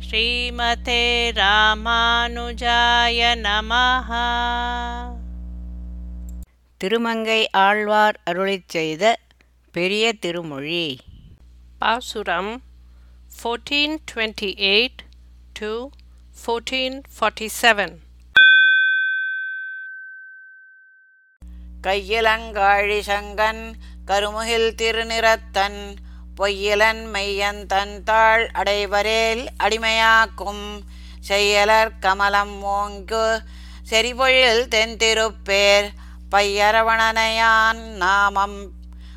ஸ்ரீமதே ராமானுஜாய நமஹ. திருமங்கை ஆழ்வார் அருளிச் செய்த பெரிய திருமொழி. பாசுரம் 1428 to 1447 கையிலங்காழி சங்கன் கருமுகில் திருநிறத்தன் பொய்யிலன் மெய்யன் தன் தாள் அடைவரேல் அடிமையாக்கும் செய்யலர் கமலம் ஓங்கு செறிபொழில் தென்திருப்பேர் பையரவணனையான் நாமம்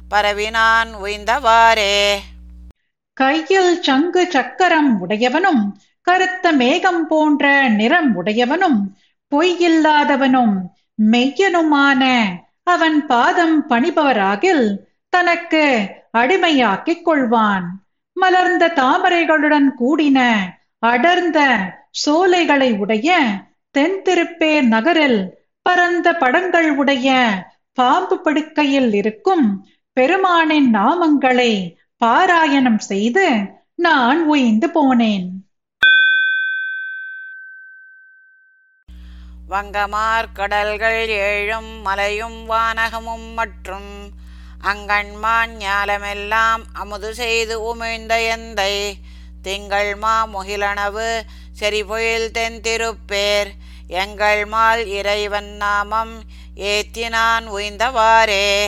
பரவினான் உய்ந்தவாறே. கையில் சங்கு சக்கரம் உடையவனும் கருத்த மேகம் போன்ற நிறம் உடையவனும் பொய்யில்லாதவனும் மெய்யனுமான அவன் பாதம் பணிபவராகில் தனக்கு அடிமையாக்கிக் கொள்வான். மலர்ந்த தாமரைகளுடன் கூடின அடர்ந்த சோலைகளை உடைய தென்திருப்பே நகரில் பரந்த படங்கள் உடைய பாம்பு படுக்கையில் இருக்கும் பெருமானின் நாமங்களை பாராயணம் செய்து நான் உய்ந்து போனேன். வங்கமார் கடல்கள் ஏழும் மலையும் வானகமும் மற்றும் அங்கண்மான் ஞாலமெல்லாம் அமுது செய்து உமிழ்ந்த எந்தை. திங்கள் மா முகிலனவு செறிபொழில் தென்திருப்பேர். எங்கள் மால் இறைவன் நாமம் ஏத்தினான் உய்ந்தவாறே.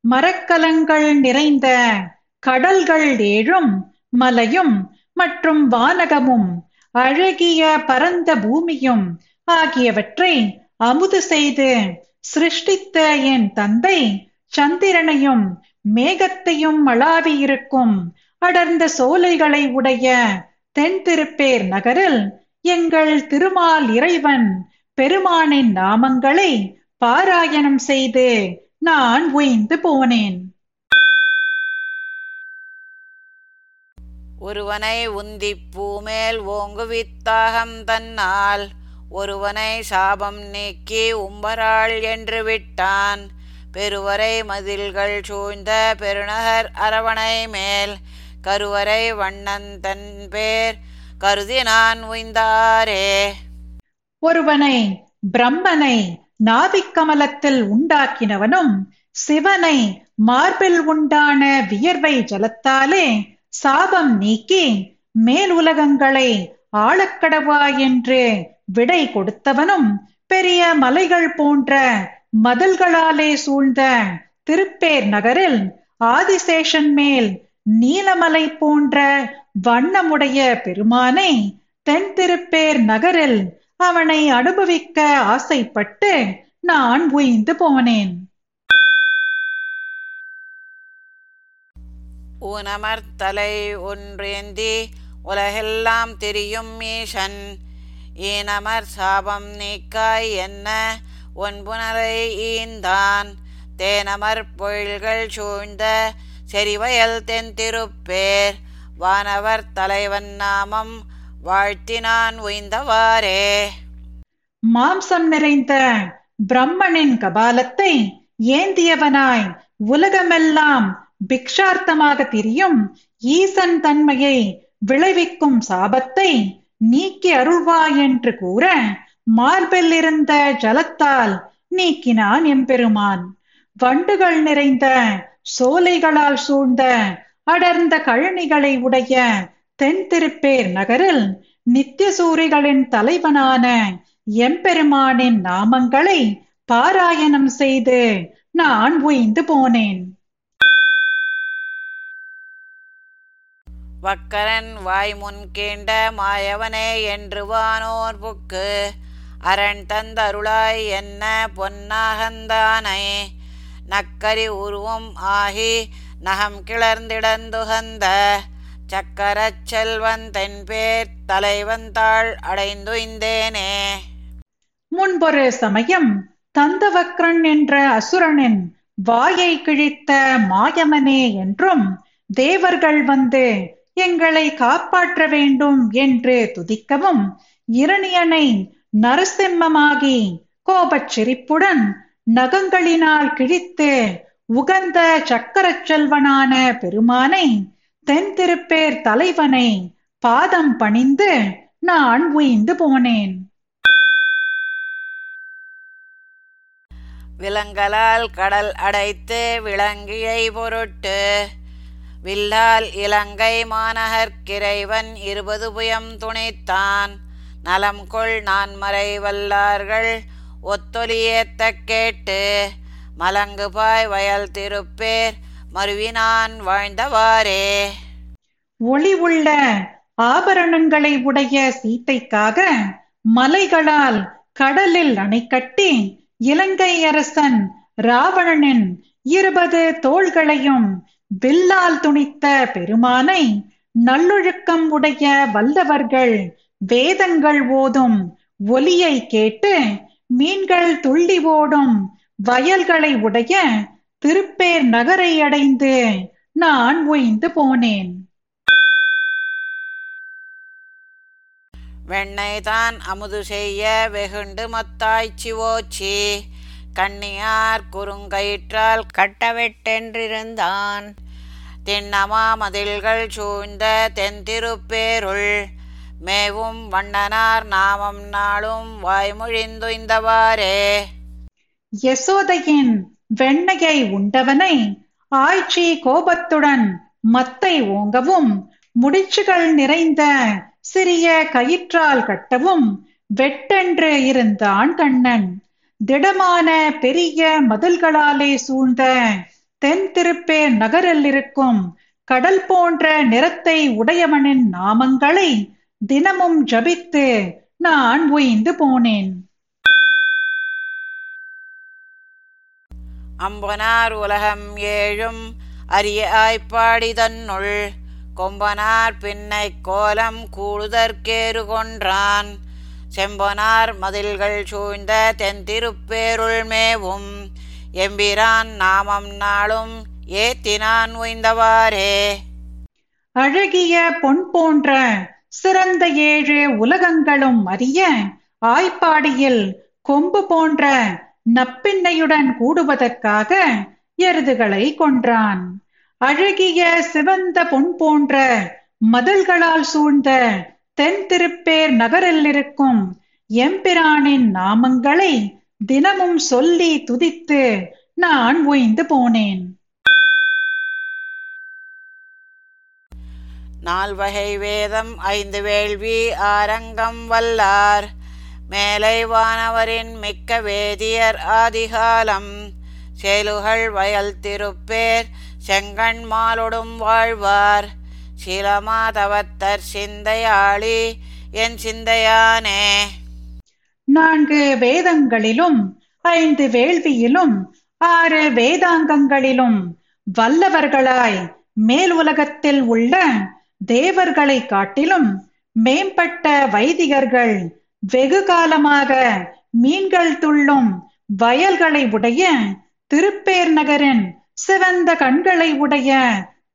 மரக்கலங்கள் நிறைந்த கடல்கள் ஏழும் மலையும் மற்றும் வானகமும் அழகிய பரந்த பூமியும் ஆகியவற்றை அமுது செய்து சிருஷ்டித்த என் தந்தை சந்திரனையும் மேகத்தையும் அளாவியிருக்கும் அடர்ந்த சோலைகளை உடைய தென்திருப்பேர் நகரில் எங்கள் திருமால் இறைவன் பெருமானின் நாமங்களை பாராயணம் செய்து நான் உய்ந்து போனேன். ஒருவனை உந்தி பூமேல் ஓங்குவித்தாகம் தன்னால் ஒருவனை சாபம் நீக்கி உம்பராள் என்று விட்டான். பெருவரை மதில்கள் சூழ்ந்த பெருநகர் அரவணை மேல் கருவறை வண்ணன் தன் பேர் கருதி நான் உய்ந்தாரே. ஒருவனை பிரம்மனை நாவிக்கமலத்தில் உண்டாக்கினவனும் சிவனை மார்பில் உண்டான வியர்வை ஜலத்தாலே சாபம் நீக்கி மேல் உலகங்களை ஆளக்கடவா என்று விடை கொடுத்தவனும் பெரிய மலைகள் போன்ற மதில்களாலே சூழ்ந்த திருப்பேர் நகரில் ஆதிசேஷன் மேல் நீலமலை போன்ற வண்ணமுடைய பெருமானை தென் திருப்பேர் நகரில் அவனை அனுபவிக்க ஆசைப்பட்டு நான் உய்ந்து போனேன். ஊனமர்த்தலை ஒன்றேந்தி உலகெல்லாம் தெரியும் ஈசன். ஈனமர் சாபம் நீக்காய் என்ன? உன்புணரை ஈந்தான் தேனமர் பொழில்கள் சூழ்ந்த செறிவயல் தென்திருப்பேர். வானவர் தலைவன் நாமம் வாழ்த்தினான் உய்ந்தவாறே. மாம்சம் நிறைந்த பிரம்மனின் கபாலத்தை ஏந்தியவனாய் உலகமெல்லாம் பிக்ஷார்த்தமாக திரியும் ஈசன் தன்மையை விளைவிக்கும் சாபத்தை நீக்கி அருள்வாய் என்று கூற மார்பில் இருந்த ஜலத்தால் நீக்கினான் எம்பெருமான். வண்டுகள் நிறைந்த சோலைகளால் சூழ்ந்த அடர்ந்த கழனிகளை உடைய தென் திருப்பேர் நகரில் நித்தியசூரிகளின் தலைவனான எம்பெருமானின் நாமங்களை பாராயணம் செய்து நான் உய்ந்து போனேன். வக்கரன் வாய் முன் கேண்ட மாயவனே என்று வானோர் புக்கு. அரண் தந்தருளாய் என்ன பொன்னாகந்தானை? நக்கரி உருவம் ஆகி நகம் கிளர்ந்திடந்துகந்த சக்கரச் செல்வன் தென்பேர் தலைவன் தாள் அடைந்துய்ந்தேனே. முன்பொரு சமயம் தந்தவக்ரன் என்ற அசுரனின் வாயை கிழித்த மாயமனே என்றும் தேவர்கள் வந்து எங்களை காப்பாற்ற வேண்டும் என்று துதிக்கவும் இரணியனை நரசிம்மமாகி கோபச் சிரிப்புடன் நகங்களினால் கிழித்து உகந்த சக்கரச் செல்வனான பெருமானை தென் திருப்பேர் தலைவனை பாதம் பணிந்து நான் உய்ந்து போனேன். விலங்கலால் கடல் அடைத்து விளங்கியை பொருட்டு வில்லால் இலங்கை மாநகர்கிறைவன் இருபது புயம் துணைத்தான். நலம் கொள் நான்மறை வல்லார்கள். ஒத்தொலியேத்த கேட்டு மலங்குபாய் வயல் திருப்பேர் மருவினான் வாழ்ந்தவாறே. ஒளி உள்ள ஆபரணங்களை உடைய சீத்தைக்காக மலைகளால் கடலில் அணை கட்டி இலங்கை அரசன் ராவணனின் இருபது தோள்களையும் வில்லால் துணித்த பெருமானை நல்லொழுக்கம் உடைய வல்லவர்கள் வேதங்கள் ஓதும் ஒலியை கேட்டு மீன்கள் துள்ளி ஓடும் வயல்களை உடைய திருப்பேர் நகரை அடைந்து நான் உய்ந்து போனேன். வெண்ணெய் தான் அமுது செய்ய வெகுண்டு மத்தாய்ச்சி ஓச்சி கண்ணியார் குறுங்கயிற்றால் கட்டவெட்டென்றிருந்தான். திண்ணமா மதில்கள் சூழ்ந்த தென்திருப்பேருள் மேவும் வண்ணனார் நாமம் நாளும் வாய்மொழிந்துய்ந்தவாறே. யசோதையின் வெண்ணையை உண்டவனை ஆய்ச்சி கோபத்துடன் மத்தை ஓங்கவும் முடிச்சுகள் நிறைந்த சிறிய கயிற்றால் கட்டவும் வெட்டென்று இருந்தான் கண்ணன் திடமான பெரிய மதில்களாலே சூழ்ந்த தென் திருப்பே நகரில் இருக்கும் கடல் போன்ற நிறத்தை உடையவனின் நாமங்களை தினமும் ஜபித்து நான் உய்ந்து போனேன். அம்பனார் உலகம் ஏழும் அரிய ஆய்ப்பாடி தன்னுள் கொம்பனார் பின்னை கோலம் கூடுதற்கேறு கொன்றான். செம்பனார் மதில்கள் சூழ்ந்த தென்திருப்பேருள் மேவும் எம்பிரான் நாமம் நாளும் ஏத்தினான் உய்ந்தவாறே. அழகிய பொன் போன்ற சிறந்த ஏழு உலகங்களும் அறிய ஆய்ப்பாடியில் கொம்பு போன்ற நப்பிண்ணையுடன் கூடுவதற்காக எருதுகளை கொன்றான். அழகிய சிவந்த பொன் போன்ற மதில்களால் சூழ்ந்த தென் திருப்பேர் நகரில் இருக்கும் எம்பிரானின் நாமங்களை தினமும் சொல்லி துதித்து நான் ஓய்ந்து போனேன். நால்வகை வேதம் ஐந்து வேள்வி ஆரங்கம் வல்லார். மேலை வானவரின் மிக்க வேதியர் ஆதிகாலம். சேலுகள் வயல் திருப்பேர் செங்கண் மாலொடும் வாழ்வார். சிலமாதவத்தர் சிந்தையாளி என் சிந்தையானே. நான்கு வேதங்களிலும் ஐந்து வேள்வியிலும் ஆறு வேதாங்கங்களிலும் வல்லவர்களாய் மேல் உலகத்தில் உள்ள தேவர்களை காட்டிலும் மேம்பட்ட வைதிகர்கள் வெகு காலமாக மீன்கள் துள்ளும் வயல்களை உடைய திருப்பேர் நகரின் சிவந்த கண்களை உடைய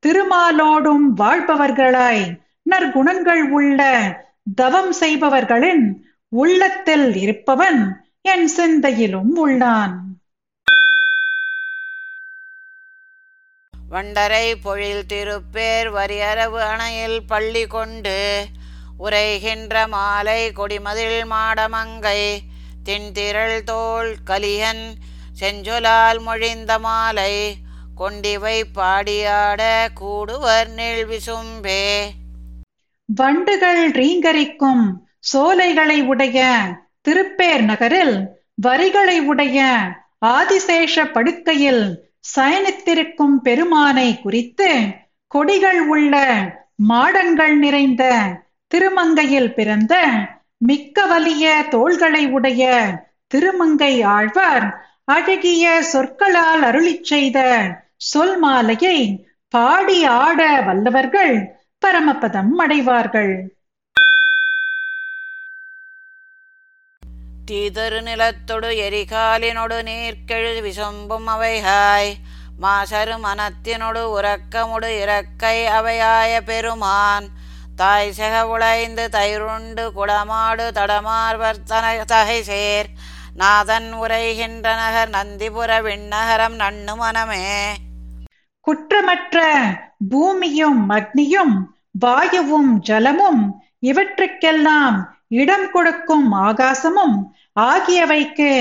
திருமாலோடும் வாழ்பவர்களாய் நற்குணங்கள் உள்ள தவம் செய்பவர்களின் உள்ளத்தில் இருப்பவன் என் சிந்தையிலும் உள்ளான். வண்டரை பொழில் திருப்பேர் வரியரவு அணையில் பள்ளி கொண்டு உரைகின்ற மாலை கொடிமதில் மாடமங்கை தின்திரள் தோள் கலியன் செஞ்சொலால் மொழிந்த மாலை கொண்டிவை பாடியாட கூடுவர் நீள் விசும்பே. வண்டுகள் ரீங்கரிக்கும் சோலைகளை உடைய திருப்பேர் நகரில் வரிகளை உடைய ஆதிசேஷ படுக்கையில் சயனித்திருக்கும் பெருமானை குறித்து கொடிகள் உள்ள மாடங்கள் நிறைந்த திருமங்கையில் பிறந்த மிக்க வலிய தோள்களை உடைய திருமங்கை ஆழ்வார் அழகிய சொற்களால் அருளிச் செய்த சொல் மாலையை பாடி ஆட வல்லவர்கள் பரமபதம் அடைவார்கள். தீதரு நிலத்தொடு எரிகாலினொடு நீர்க்கெழு விசும்பும் அவைகாய். மாசரு மனத்தினொடு உறக்கமுடு இறக்கை அவையாய பெருமான். தாய் செக உழைந்து தயிருண்டு குடமாடு தடமார்வர் தன தகை சேர். நாதன் உரைகின்ற நகர் நந்திபுர விண்ணகரம் நண்ணு மனமே. குற்றமற்ற பூமியும் அக்னியும் வாயுவும் ஜலமும் இவற்றுக்கெல்லாம் இடம் கொடுக்கும் ஆகாசமும் ஆகியவைக்கு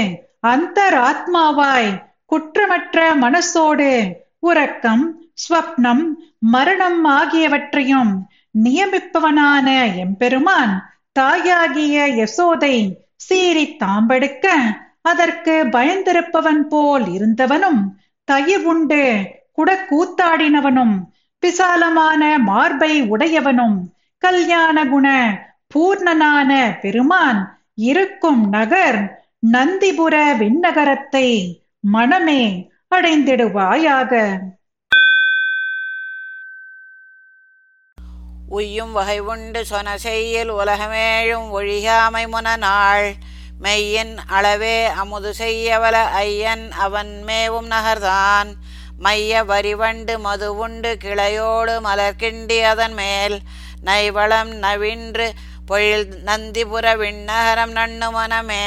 அந்தராத்மாவாய் குற்றமற்ற மனசோடு உறக்கம் ஸ்வப்னம் மரணம் ஆகியவற்றையும் நியமிப்பவனான எம்பெருமான் தாயாகிய யசோதை சீறி தாம்பெடுக்க அதற்கு பயந்திருப்பவன் போல் இருந்தவனும் தயிர்வுண்டு குடக்கூத்தாடினவனும் விசாலமான மார்பை உடையவனும் கல்யாண குண பூர்ணனான பெருமான் இருக்கும் நகர் நந்திபுர விண்ணகரத்தை மனமே அடைந்திடுவாயாக. உய்யும் வகை உண்டு சொன செய்யில் உலகமேழும் ஒழியாமை முனநாள். மெய்யின் அளவே அமுது செய்யவல ஐயன் அவன் மேவும் நகர்தான். மைய வரிவண்டு மது உண்டு கிளையோடு மலர்கிண்டி அதன் மேல் நைவளம் நவின்று பொழில் நந்திபுர விண்ணகரம் நண்ணு மனமே.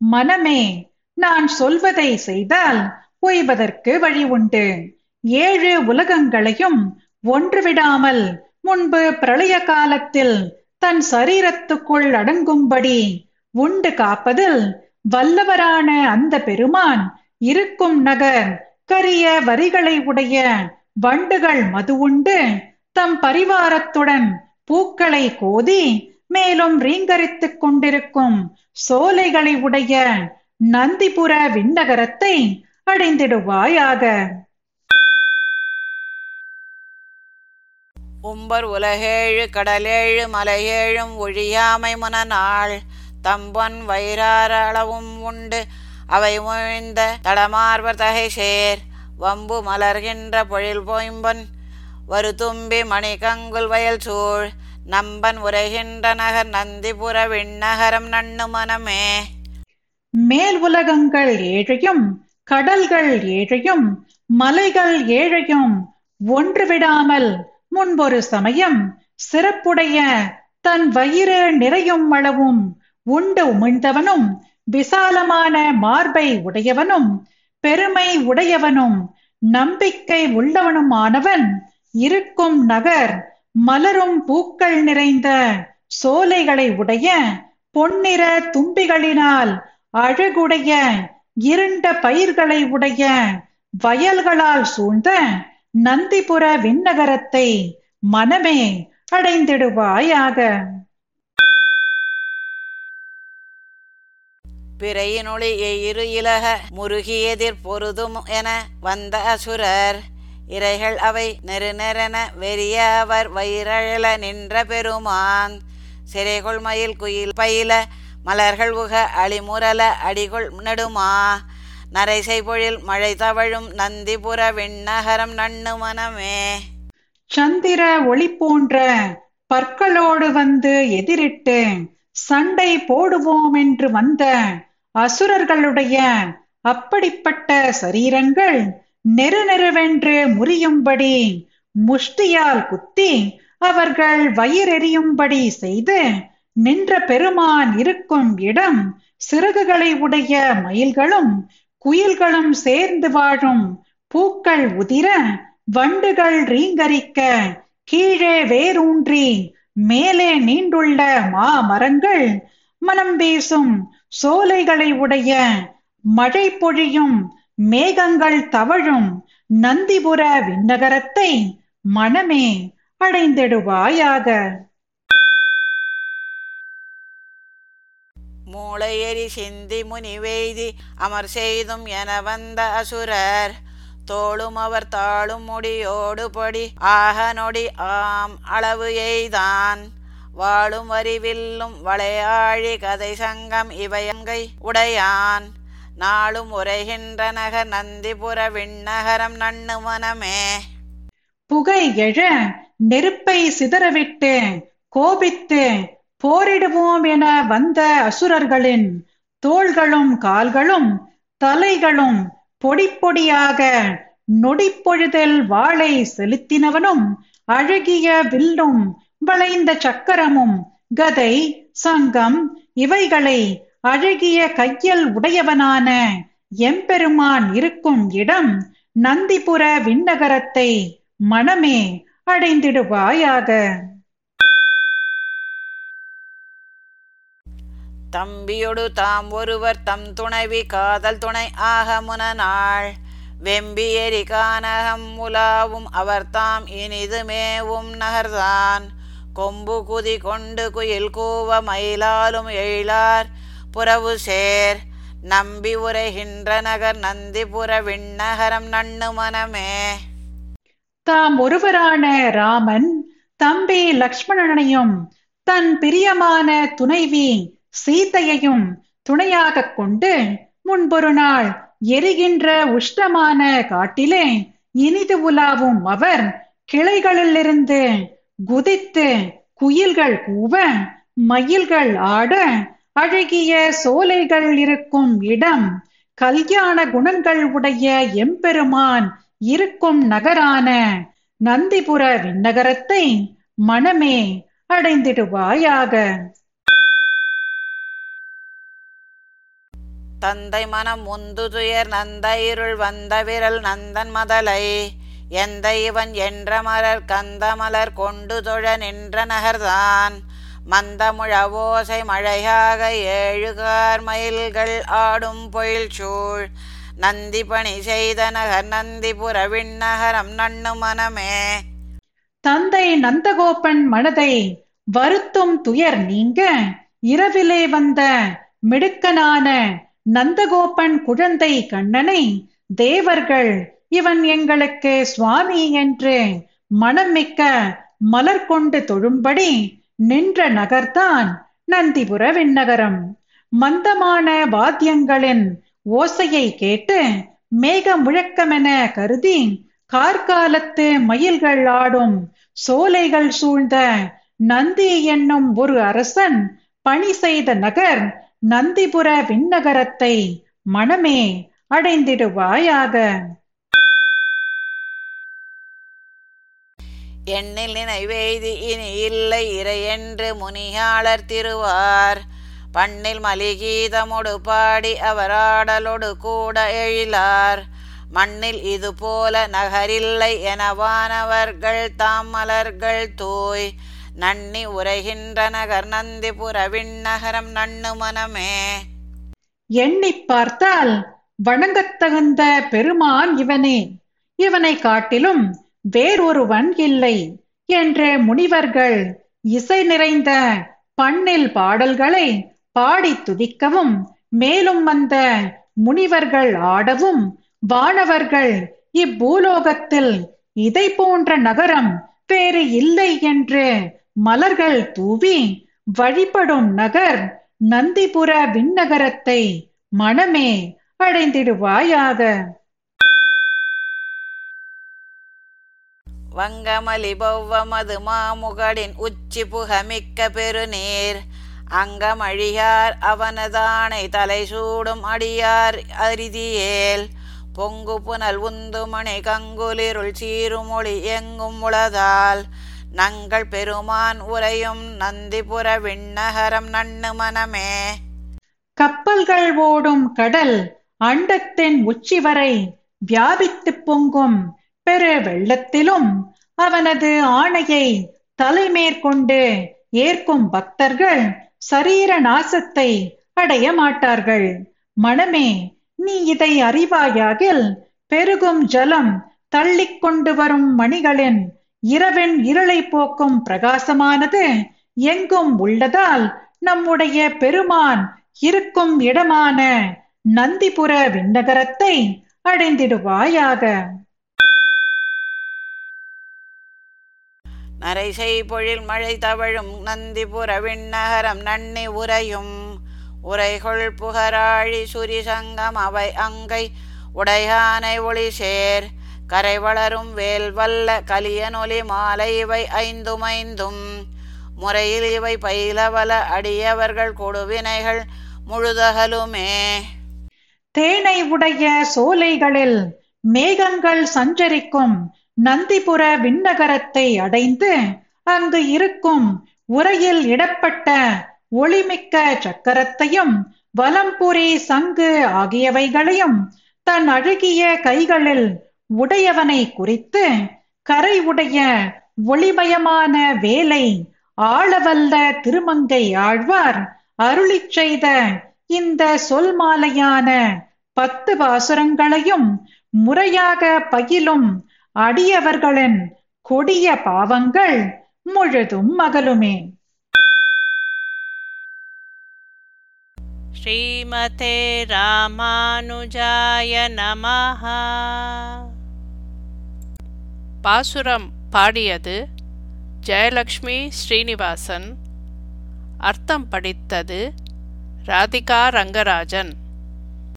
மனமே நான் சொல்வதை செய்தால் ஓய்வதற்கு வழி உண்டு. ஏழு உலகங்களையும் ஒன்று விடாமல் முன்பு பிரளய காலத்தில் தன் சரீரத்துக்குள் அடங்கும்படி உண்டு காப்பதில் வல்லவரான அந்த பெருமான் இருக்கும் நகர் கரிய வரிகளை உடைய வண்டுகள் மது உண்டு தம் பரிவாரத்துடன் பூக்களை கோதி மேலும் ரீங்கரித்துக் கொண்டிருக்கும் சோலைகளை உடைய நந்திபுர விண்ணகரத்தை அடைந்திடுவாயாக. உம்பர் உலகேழு கடலேழு மலையேழும் ஒழியாமை முனநாள். தம்பொன் வயிறார உண்டு அவை முழிந்த தடமார்வர் தகை சேர் வம்பு மலர்கின்ற பொழில் போய்ம்பன் வருதும்பி மணிகங்குல் வயல் சூழ். நம்பன் உரைகின்ற நகர் நந்திபுர விண்ணகரம் நண்ணு மனமே மேல் உலகங்கள் ஏழையும் கடல்கள் ஏழையும் மலைகள் ஏழையும் ஒன்று விடாமல் முன்பொரு சமயம் சிறப்புடைய தன் வயிறு நிறையும் அளவும் உண்டு உமிழ்ந்தவனும் விசாலமான மார்பை உடையவனும் பெருமை உடையவனும் நம்பிக்கை உள்ளவனுமானவன் இருக்கும் நகர் மலரும் பூக்கள் நிறைந்த சோலைகளை உடைய பொன்னிற தும்பிகளினால் அழகுடைய இருண்ட பயிர்களை உடைய வயல்களால் சூழ்ந்த நந்திபுர விண்ணகரத்தை மனமே அடைந்திடுவாயாக. பிறையினொளி இரு இலக முருகியதிர் பொருதும் என வந்த அசுரர் இறைகள் அவை நெருநெரென வெறியவர் வயிறழல நின்ற பெருமான். சிறைகொள் மயில் குயில் பயில மலர்கள் உக அழிமுரல அடிகொள் நெடுமா. நரைசை பொழில் மழை தவழும் நந்திபுர விண்ணகரம் நண்ணு மனமே. சந்திர ஒளி போன்ற பற்களோடு வந்து எதிரிட்டு சண்டை போடுவோம் என்று வந்த அசுரர்களுடைய அப்படிப்பட்ட சரீரங்கள் நெரு நெருவென்று முறியும்படி முஷ்டியால் குத்தி அவர்கள் வயிறெறியும்படி செய்து நின்ற பெருமான் இருக்கும் இடம் சிறகுகளை உடைய மயில்களும் குயில்களும் சேர்ந்து வாழும் பூக்கள் உதிர வண்டுகள் ரீங்கரிக்க கீழே வேரூன்றி மேலே நீண்டுள்ள மா மரங்கள் மனம் பேசும் சோலைகளை உடைய மழை பொழியும் மேகங்கள் தவழும் நந்திபுர விண்ணகரத்தை மனமே அடைந்திடுவாயாக. மூளையெறி சிந்தி முனிவெய்தி அமர் செய்தும் என வந்த அசுரர் தோளும் அவர் தாளும் முடியோடு படி ஆக நொடி ஆம் அளவு எய்தான். வாழும் அறிவில்லும் வளையாழி கதை சங்கம் இவையங்கை உடையான். நாளும் உரைகின்ற நகர் நந்திபுர விண்ணகரம் நண்ணு மனமே. புகை எழ நெருப்பை சிதறவிட்டு கோபித்து போரிடுவோம் என வந்த அசுரர்களின் தோள்களும் கால்களும் தலைகளும் பொடி பொடியாக நொடிப்பொழுதில் வாளை செலுத்தினவனும் அழகிய வில்லும் வளைந்த சக்கரமும் கதை சங்கம் இவைகளை அழகிய கையல் உடையவனான எம்பெருமான் இருக்கும் இடம் நந்திபுர விண்ணகரத்தை மனமே அடைந்திடுவாயாக. தம்பியொடு தாம் ஒருவர் தம் துணைவி காதல் துணை ஆக முனநாள். வெம்பியெறி கானகம் உலாவும் அவர் தாம் இனிது மேவும் நகர்தான். கொம்பு குதி கொண்டு குயில் கூவ மயிலாலும் எழிலார். புறவு சேர். நம்பி உரைகின்ற நகர் நந்திபுர விண்ணகரம் நண்ணு மனமே. தாம் ஒருவரான ராமன் தம்பி லக்ஷ்மணனையும் தன் பிரியமான துணைவி சீதையையும் துணையாகக் கொண்டு முன்பொரு நாள் எரிகின்ற உஷ்ணமான காட்டிலே இனிது உலாவும் அவர் கிளைகளிலிருந்து குதித்து குயில்கள் கூவ மயில்கள் ஆட அழகிய சோலைகள் இருக்கும் இடம் கல்யாண குணங்கள் உடைய எம்பெருமான் இருக்கும் நகரான நந்திபுர விண்ணகரத்தை மனமே அடைந்திடுவாயாக. தந்தை மனம் உந்து துயர் நந்த இருள் வந்த விரல் நந்தன் மதலை எந்த இவன் என்ற மலர் கந்த மலர் கொண்டு தொழ நின்ற நகர்தான். மந்தமுழவோசை மழையாக ஏழுகார் மயில்கள் ஆடும் பொயில் சூழ். நந்தி பணி செய்த நகர் நந்திபுர விண்ணகரம் நண்ணு மனமே. தந்தை நந்தகோபன் மனதை வருத்தும் துயர் நீங்க. இரவிலே வந்த மிடுக்கனான நந்தகோபன் குழந்தை கண்ணனை தேவர்கள் இவன் எங்களுக்கு சுவாமி என்று மனமிக்க மலர் கொண்டு தொழும்படி நின்ற நகர்தான் நந்திபுர விண்ணகரம். மந்தமான வாத்தியங்களின் ஓசையை கேட்டு மேக முழக்கமென கருதி கார்காலத்து மயில்கள் ஆடும் சோலைகள் சூழ்ந்த நந்தி என்னும் ஒரு அரசன் பணி செய்த நகர் நந்திபுர விண்ணகரத்தை மனமே அடைந்திடுவாயாக. எண்ணில் நினைவெய்து இனி இல்லை இறை என்று முனியாளர் திருவார். பண்ணில் மலிகீதமொடு பாடி அவர் கூட எழிலார். மண்ணில் இது போல நகரில்லை எனவானவர்கள் தாம் மலர்கள் தூய். நன்னி உரைகின்ற நகர் நந்திபுர விண்ணகரம் நண்ணு மனமே. எண்ணி பார்த்தால் வணங்கத்தகுந்த பெருமான் இவனே. இவனை காட்டிலும் வேறொருவன் இல்லை என்று முனிவர்கள் இசை நிறைந்த பண்ணில் பாடல்களை பாடி துதிக்கவும் மேலும் வந்த முனிவர்கள் ஆடவும் வானவர்கள் இப்பூலோகத்தில் இதை போன்ற நகரம் வேறு இல்லை என்று மலர்கள் தூவி வழிபடும் நகர் நந்திபுர விண்ணகரத்தை மனமே அடைந்திடுவாயாக. வங்கமலி பௌவமது மாமுகடின் உச்சி புகமிக்க பெருநீர். அங்கமழியார் அவனதானை தலை சூடும் அடியார் அரிதியேல். பொங்கு புனல் உந்துமணி கங்குலிருள் சீருமொழி எங்கும் உளதால். நங்கள் பெருமான் உரையும் நந்திபுர விண்ணகரம் நண்ணு மனமே. கப்பல்கள் ஓடும் கடல் அண்டத்தின் உச்சி வரை வியாபித்து பொங்கும் பெரு வெள்ளத்திலும் அவனது ஆணையை தலைமேற்கொண்டு ஏற்கும் பக்தர்கள் சரீர நாசத்தை அடைய மாட்டார்கள். மனமே நீ இதை அறிவாயாகில் பெருகும் ஜலம் தள்ளிக் கொண்டு வரும் மணிகளின் இரவின் இருளை போக்கும் பிரகாசமானது எங்கும் உள்ளதால் நம்முடைய பெருமான் இருக்கும் இடமான நந்திபுர விண்ணகரத்தை அடைந்திடுவாயாக. நரைசை பொழில் மழை தவழும் நந்திபுர விண்ணகரம் நன்னி உரையும் உரைகொள் புகராழி சுரி சங்கம் அவை அங்கை உடையானை ஒளி சேர். கரை வளரும் வேல் வல்ல கலியனொலி மாலை இவை ஐந்துமைந்தும். முறையில் இவை பயிலவல அடியவர்கள் கொடுவினைகள் முழுதகலுமே. தேனை உடைய சோலைகளில் மேகங்கள் சஞ்சரிக்கும். நந்திபுர விண்ணகரத்தை அடைந்து அங்கு இருக்கும் உரையில் இடப்பட்ட ஒளிமிக்க சக்கரத்தையும் வலம்புரி சங்கு ஆகியவைகளையும் தன் அழுகிய கைகளில் உடையவனை குறித்து கரை உடைய ஒளிமயமான வேலை ஆளவல்ல திருமங்கை ஆழ்வார் அருளிச் செய்த இந்த சொல் மாலையான பத்து பாசுரங்களையும் முறையாக பயிலும் அடியவர்களின் கொடிய பாவங்கள் முழுதும் அகலுமே ஸ்ரீமதே ராமானுஜாய நமஹ. பாசுரம் பாடியது ஜெயலக்ஷ்மி ஸ்ரீனிவாசன். அர்த்தம் படித்தது ராதிகா ரங்கராஜன்.